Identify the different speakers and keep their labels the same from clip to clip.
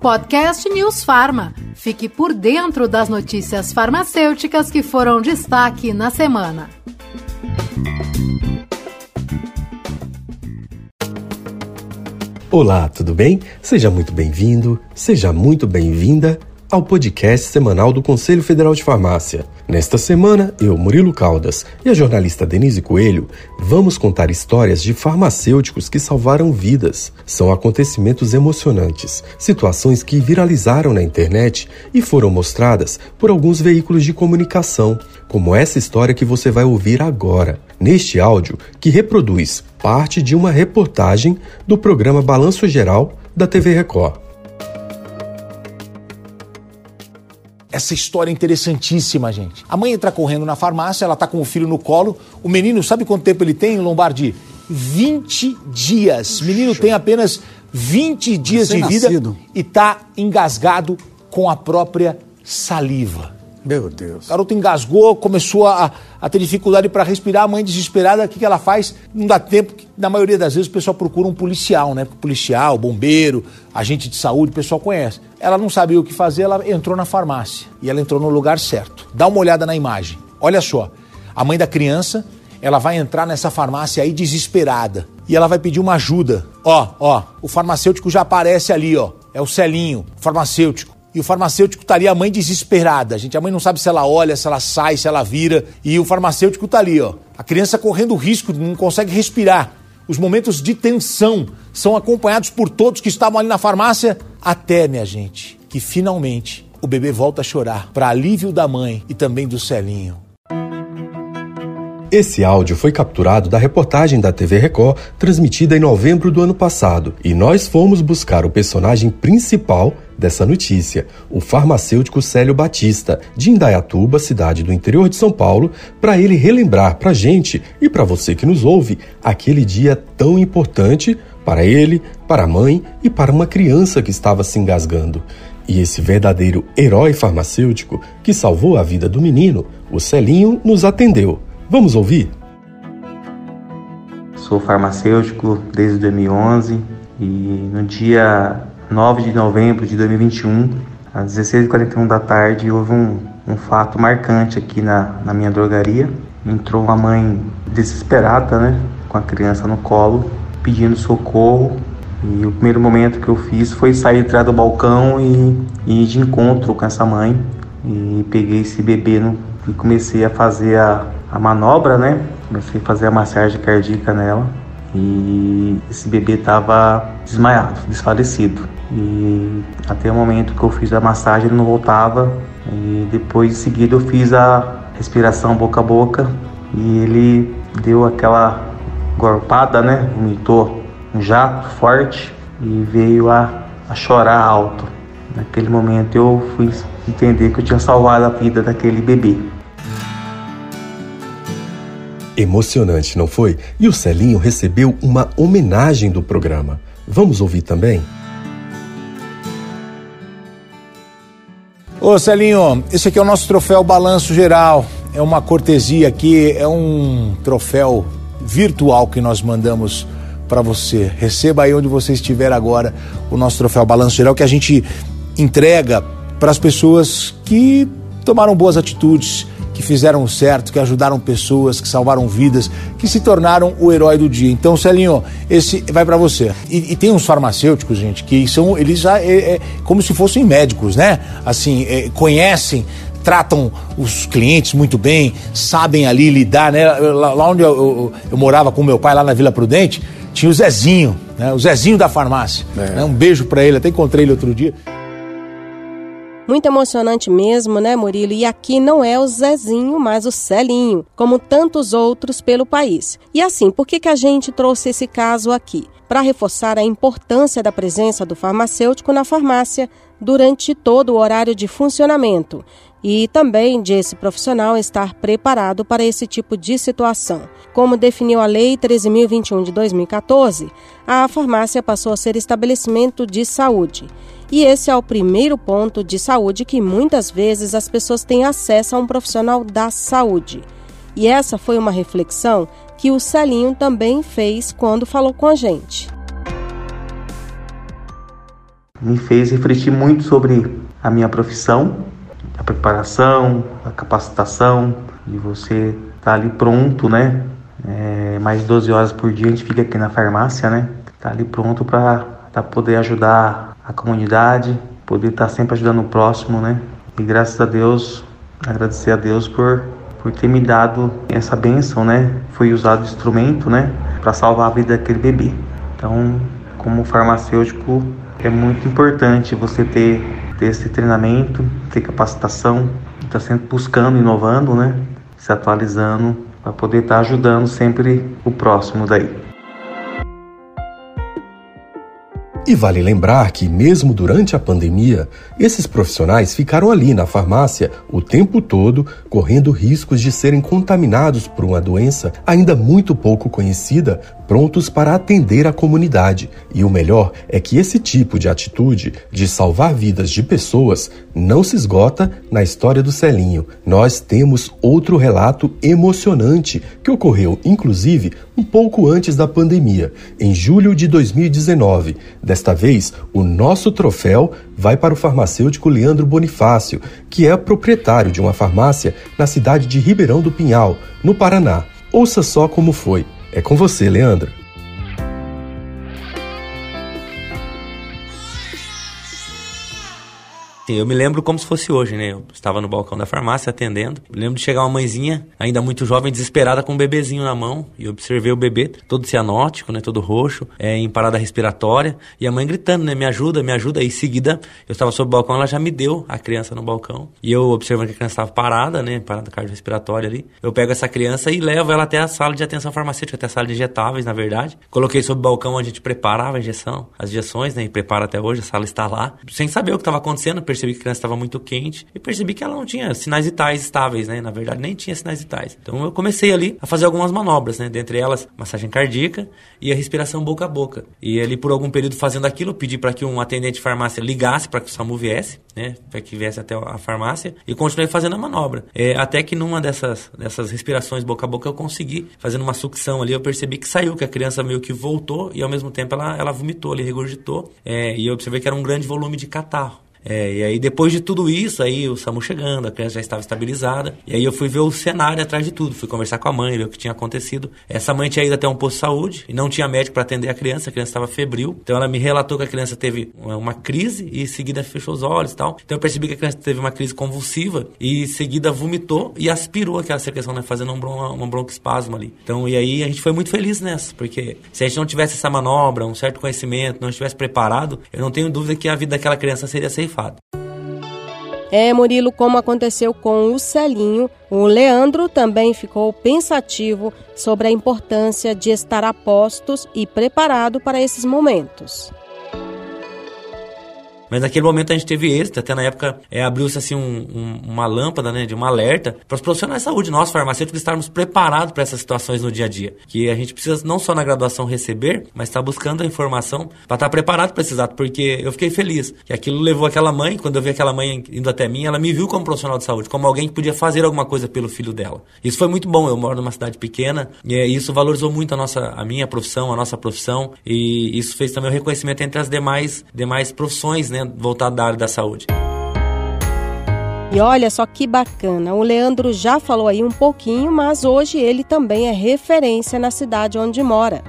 Speaker 1: Podcast News Farma. Fique por dentro das notícias farmacêuticas que foram destaque na semana.
Speaker 2: Olá, tudo bem? Seja muito bem-vindo, seja muito bem-vinda ao podcast semanal do Conselho Federal de Farmácia. Nesta semana, eu, Murilo Caldas, e a jornalista Denise Coelho vamos contar histórias de farmacêuticos que salvaram vidas. São acontecimentos emocionantes, situações que viralizaram na internet e foram mostradas por alguns veículos de comunicação, como essa história que você vai ouvir agora, neste áudio que reproduz parte de uma reportagem do programa Balanço Geral da TV Record.
Speaker 3: Essa história interessantíssima, gente. A mãe entra correndo na farmácia, ela tá com o filho no colo. O menino, sabe quanto tempo ele tem, Lombardi? 20 dias. O menino tem apenas 20 dias de vida e tá engasgado com a própria saliva.
Speaker 4: Meu Deus.
Speaker 3: O garoto engasgou, começou a, a ter dificuldade para respirar, a mãe desesperada, o que, que ela faz? Não dá tempo, na maioria das vezes o pessoal procura um policial, né? Policial, bombeiro, agente de saúde, o pessoal conhece. Ela não sabia o que fazer, ela entrou na farmácia e ela entrou no lugar certo. Dá uma olhada na imagem. Olha só, a mãe da criança, ela vai entrar nessa farmácia aí desesperada e ela vai pedir uma ajuda. Ó, ó, o farmacêutico já aparece ali, ó. É o Celinho, farmacêutico e o farmacêutico ali, a mãe desesperada. Gente, a mãe não sabe se ela olha, se ela sai, se ela vira. E o farmacêutico tá ali, ó. A criança correndo risco, não consegue respirar. Os momentos de tensão são acompanhados por todos que estavam ali na farmácia, até, minha gente, que finalmente o bebê volta a chorar, para alívio da mãe e também do Celinho.
Speaker 2: Esse áudio foi capturado da reportagem da TV Record, transmitida em novembro do ano passado, e nós fomos buscar o personagem principal dessa notícia, o farmacêutico Célio Batista, de Indaiatuba, cidade do interior de São Paulo, para ele relembrar para gente e para você que nos ouve aquele dia tão importante para ele, para a mãe e para uma criança que estava se engasgando. E esse verdadeiro herói farmacêutico que salvou a vida do menino, o Celinho, nos atendeu. Vamos ouvir?
Speaker 5: Sou farmacêutico desde 2011 e no dia 9 de novembro de 2021, às 16h41 da tarde, houve um, um fato marcante aqui na, na minha drogaria. Entrou uma mãe desesperada, né, com a criança no colo, pedindo socorro. E o primeiro momento que eu fiz foi sair atrás do balcão e, ir de encontro com essa mãe. E peguei esse bebê no, e comecei a fazer a, a manobra, né? Comecei a fazer a massagem cardíaca nela e esse bebê estava desmaiado, desfalecido. E até o momento que eu fiz a massagem ele não voltava e depois em seguida eu fiz a respiração boca a boca e ele deu aquela gorpada, né? Vomitou um jato forte e veio a, a chorar alto. Naquele momento eu fui entender que eu tinha salvado a vida daquele bebê.
Speaker 2: Emocionante, não foi? E o Celinho recebeu uma homenagem do programa. Vamos ouvir também?
Speaker 3: Ô Celinho, esse aqui é o nosso troféu Balanço Geral. É uma cortesia aqui, é um troféu virtual que nós mandamos para você. Receba aí onde você estiver agora o nosso troféu Balanço Geral que a gente entrega para as pessoas que tomaram boas atitudes, que fizeram certo, que ajudaram pessoas, que salvaram vidas, que se tornaram o herói do dia. Então, Celinho, esse vai para você. E, e, tem uns farmacêuticos, gente, que são, eles já, é, é como se fossem médicos, né? Assim, é, conhecem tratam os clientes muito bem, sabem ali lidar, né? Lá, lá onde eu, eu, eu, morava com meu pai, lá na Vila Prudente, tinha o Zezinho, né? O Zezinho da farmácia. É. Né? Um beijo para ele, até encontrei ele outro dia.
Speaker 6: Muito emocionante mesmo, né, Murilo? E aqui não é o Zezinho, mas o Celinho, como tantos outros pelo país. E assim, por que, que a gente trouxe esse caso aqui? Para reforçar a importância da presença do farmacêutico na farmácia durante todo o horário de funcionamento e também de esse profissional estar preparado para esse tipo de situação. Como definiu a Lei 13.021 de 2014, a farmácia passou a ser estabelecimento de saúde. E esse é o primeiro ponto de saúde que muitas vezes as pessoas têm acesso a um profissional da saúde. E essa foi uma reflexão que o Celinho também fez quando falou com a gente.
Speaker 5: me fez refletir muito sobre a minha profissão, a preparação, a capacitação, de você tá ali pronto, né? É, mais 12 horas por dia a gente fica aqui na farmácia, né? Tá ali pronto para poder ajudar a comunidade, poder estar sempre ajudando o próximo, né? E graças a Deus, agradecer a Deus por, por ter me dado essa bênção, né? Foi usado instrumento, né? Para salvar a vida daquele bebê. Então, como farmacêutico, é muito importante você ter, ter esse treinamento, ter capacitação, estar tá sempre buscando, inovando, né? Se atualizando para poder estar ajudando sempre o próximo daí.
Speaker 2: E vale lembrar que, mesmo durante a pandemia, esses profissionais ficaram ali na farmácia o tempo todo, correndo riscos de serem contaminados por uma doença ainda muito pouco conhecida, prontos para atender a comunidade. E o melhor é que esse tipo de atitude de salvar vidas de pessoas não se esgota na história do Celinho. Nós temos outro relato emocionante que ocorreu, inclusive, um pouco antes da pandemia, em julho de 2019. Desta vez, o nosso troféu vai para o farmacêutico Leandro Bonifácio, que é proprietário de uma farmácia na cidade de Ribeirão do Pinhal, no Paraná. Ouça só como foi. É com você, Leandro.
Speaker 4: Eu me lembro como se fosse hoje, né? Eu estava no balcão da farmácia atendendo. Lembro de chegar uma mãezinha, ainda muito jovem, desesperada, com um bebezinho na mão. E eu observei o bebê todo cianótico, né? Todo roxo, é, em parada respiratória. E a mãe gritando, né? Me ajuda, me ajuda. E em seguida, eu estava sob o balcão, ela já me deu a criança no balcão. E eu observando que a criança estava parada, né? Parada cardiorrespiratória ali. Eu pego essa criança e levo ela até a sala de atenção farmacêutica, até a sala de injetáveis, na verdade. Coloquei sob o balcão onde a gente preparava a injeção, as injeções, né? E prepara até hoje, a sala está lá. Sem saber o que estava acontecendo, percebi que a criança estava muito quente e percebi que ela não tinha sinais vitais estáveis, né? Na verdade, nem tinha sinais vitais. Então eu comecei ali a fazer algumas manobras, né? Dentre elas, massagem cardíaca e a respiração boca a boca. E ali, por algum período fazendo aquilo, pedi para que um atendente de farmácia ligasse para que o SAMU viesse, né? Para que viesse até a farmácia e continuei fazendo a manobra. É, até que numa dessas, dessas respirações boca a boca eu consegui, fazendo uma sucção ali, eu percebi que saiu, que a criança meio que voltou e ao mesmo tempo ela, ela vomitou ali, regurgitou. É, e eu observei que era um grande volume de catarro. É, e aí depois de tudo isso, aí o SAMU chegando, a criança já estava estabilizada. E aí eu fui ver o cenário atrás de tudo. Fui conversar com a mãe, ver o que tinha acontecido. Essa mãe tinha ido até um posto de saúde e não tinha médico para atender a criança. A criança estava febril. Então ela me relatou que a criança teve uma crise e em seguida fechou os olhos e tal. Então eu percebi que a criança teve uma crise convulsiva e em seguida vomitou e aspirou aquela secreção, né? Fazendo um, bron um broncoespasmo ali. Então, e aí a gente foi muito feliz nessa, porque se a gente não tivesse essa manobra, um certo conhecimento, não estivesse preparado, eu não tenho dúvida que a vida daquela criança seria ceifada.
Speaker 6: É, Murilo, como aconteceu com o Celinho, o Leandro também ficou pensativo sobre a importância de estar a postos e preparado para esses momentos.
Speaker 4: Mas naquele momento a gente teve êxito, até na época é, abriu-se assim um, um, uma lâmpada, né, de um alerta para os profissionais de saúde, nós farmacêuticos, estarmos preparados para essas situações no dia a dia. Que a gente precisa não só na graduação receber, mas estar tá buscando a informação para estar tá preparado para esse ato, porque eu fiquei feliz que aquilo levou aquela mãe, quando eu vi aquela mãe indo até mim, ela me viu como profissional de saúde, como alguém que podia fazer alguma coisa pelo filho dela. Isso foi muito bom, eu moro numa cidade pequena e é, isso valorizou muito a nossa a minha profissão, a nossa profissão e isso fez também o reconhecimento entre as demais demais profissões, né, voltado da área da saúde.
Speaker 6: E olha só que bacana, o Leandro já falou aí um pouquinho, mas hoje ele também é referência na cidade onde mora.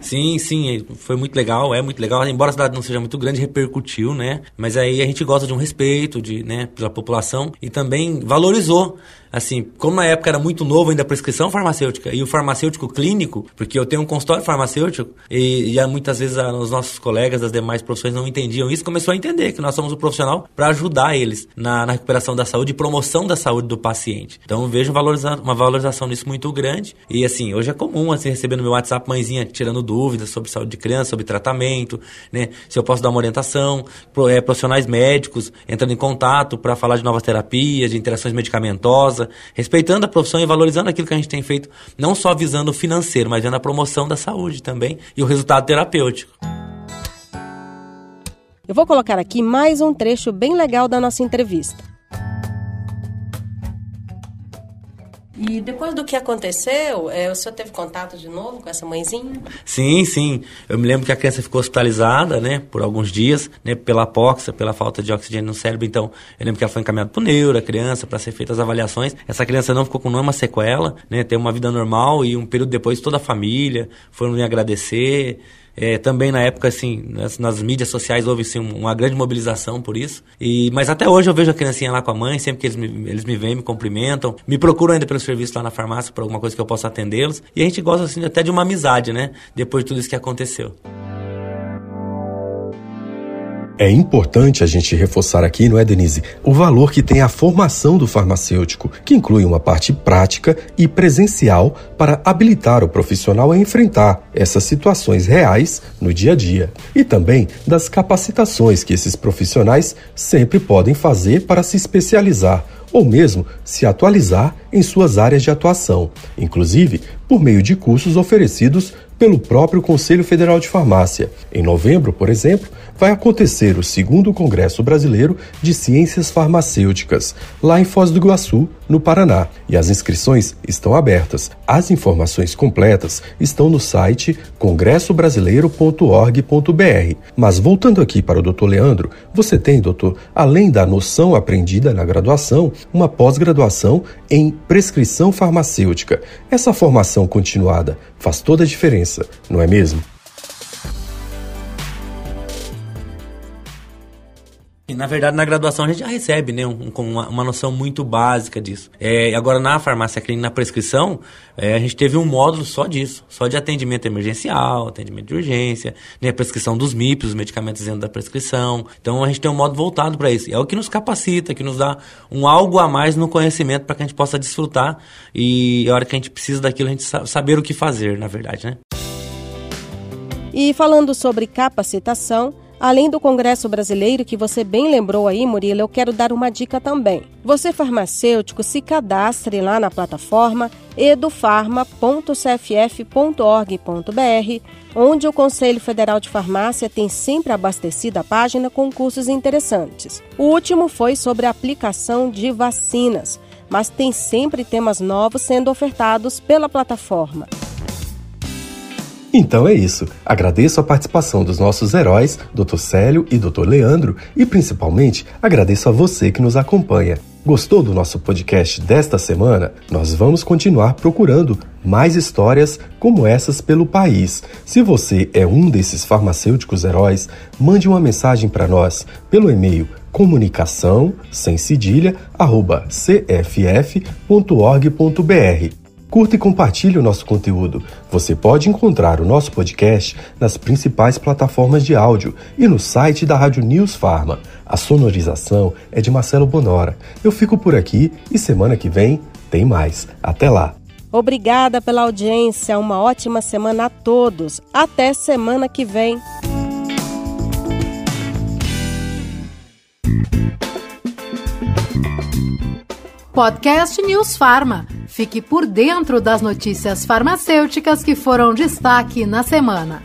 Speaker 4: Sim, sim, foi muito legal, é muito legal. Embora a cidade não seja muito grande, repercutiu, né? Mas aí a gente gosta de um respeito de, né, pela população e também valorizou assim, como na época era muito novo ainda a prescrição farmacêutica e o farmacêutico clínico, porque eu tenho um consultório farmacêutico e, e muitas vezes a, os nossos colegas das demais profissões não entendiam isso, começou a entender que nós somos o profissional para ajudar eles na, na, recuperação da saúde e promoção da saúde do paciente. Então eu vejo valoriza uma valorização nisso muito grande e assim, hoje é comum assim receber no meu WhatsApp mãezinha tirando dúvidas sobre saúde de criança, sobre tratamento, né? Se eu posso dar uma orientação, pro, é, profissionais médicos entrando em contato para falar de novas terapias, de interações medicamentosas respeitando a profissão e valorizando aquilo que a gente tem feito, não só visando o financeiro, mas vendo a promoção da saúde também e o resultado terapêutico.
Speaker 6: Eu vou colocar aqui mais um trecho bem legal da nossa entrevista. E depois do que aconteceu, é, o senhor teve contato de novo com essa mãezinha?
Speaker 4: Sim, sim. Eu me lembro que a criança ficou hospitalizada, né, por alguns dias, né, pela apóxia, pela falta de oxigênio no cérebro. Então, eu lembro que ela foi encaminhada para o neuro, a criança, para ser feitas as avaliações. Essa criança não ficou com nenhuma sequela, né, teve uma vida normal e um período depois toda a família foram me agradecer. É, também na época, assim, nas, nas mídias sociais houve assim, uma grande mobilização por isso. E, mas até hoje eu vejo a criancinha lá com a mãe, sempre que eles me, eles me veem, me cumprimentam, me procuram ainda pelo serviço lá na farmácia por alguma coisa que eu possa atendê-los. E a gente gosta assim, até de uma amizade, né? Depois de tudo isso que aconteceu.
Speaker 2: É importante a gente reforçar aqui, não é, Denise, o valor que tem a formação do farmacêutico, que inclui uma parte prática e presencial para habilitar o profissional a enfrentar essas situações reais no dia a dia. E também das capacitações que esses profissionais sempre podem fazer para se especializar ou mesmo se atualizar em suas áreas de atuação, inclusive por meio de cursos oferecidos pelo próprio Conselho Federal de Farmácia. Em novembro, por exemplo, vai acontecer o segundo Congresso Brasileiro de Ciências Farmacêuticas, lá em Foz do Iguaçu, no Paraná, e as inscrições estão abertas. As informações completas estão no site congressobrasileiro.org.br. Mas voltando aqui para o Dr. Leandro, você tem, doutor, além da noção aprendida na graduação, uma pós-graduação em prescrição farmacêutica. Essa formação continuada faz toda a diferença, não é mesmo?
Speaker 4: Na verdade, na graduação a gente já recebe, né, um, uma, uma, noção muito básica disso. É, agora, na farmácia clínica, na prescrição, é, a gente teve um módulo só disso, só de atendimento emergencial, atendimento de urgência, né, prescrição dos MIPs, os medicamentos dentro da prescrição. Então, a gente tem um módulo voltado para isso. É o que nos capacita, que nos dá um algo a mais no conhecimento para que a gente possa desfrutar e a hora que a gente precisa daquilo, a gente saber o que fazer, na verdade, né?
Speaker 6: E falando sobre capacitação, Além do Congresso Brasileiro, que você bem lembrou aí, Murilo, eu quero dar uma dica também. Você, farmacêutico, se cadastre lá na plataforma edufarma.cff.org.br, onde o Conselho Federal de Farmácia tem sempre abastecido a página com cursos interessantes. O último foi sobre a aplicação de vacinas, mas tem sempre temas novos sendo ofertados pela plataforma.
Speaker 2: Então é isso. Agradeço a participação dos nossos heróis, Dr. Célio e Dr. Leandro, e principalmente agradeço a você que nos acompanha. Gostou do nosso podcast desta semana? Nós vamos continuar procurando mais histórias como essas pelo país. Se você é um desses farmacêuticos heróis, mande uma mensagem para nós pelo e-mail comunicação sem cedilha cff.org.br Curta e compartilhe o nosso conteúdo. Você pode encontrar o nosso podcast nas principais plataformas de áudio e no site da Rádio News Farma. A sonorização é de Marcelo Bonora. Eu fico por aqui e semana que vem tem mais. Até lá!
Speaker 6: Obrigada pela audiência. Uma ótima semana a todos. Até semana que vem.
Speaker 1: Podcast News Farma. Fique por dentro das notícias farmacêuticas que foram destaque na semana.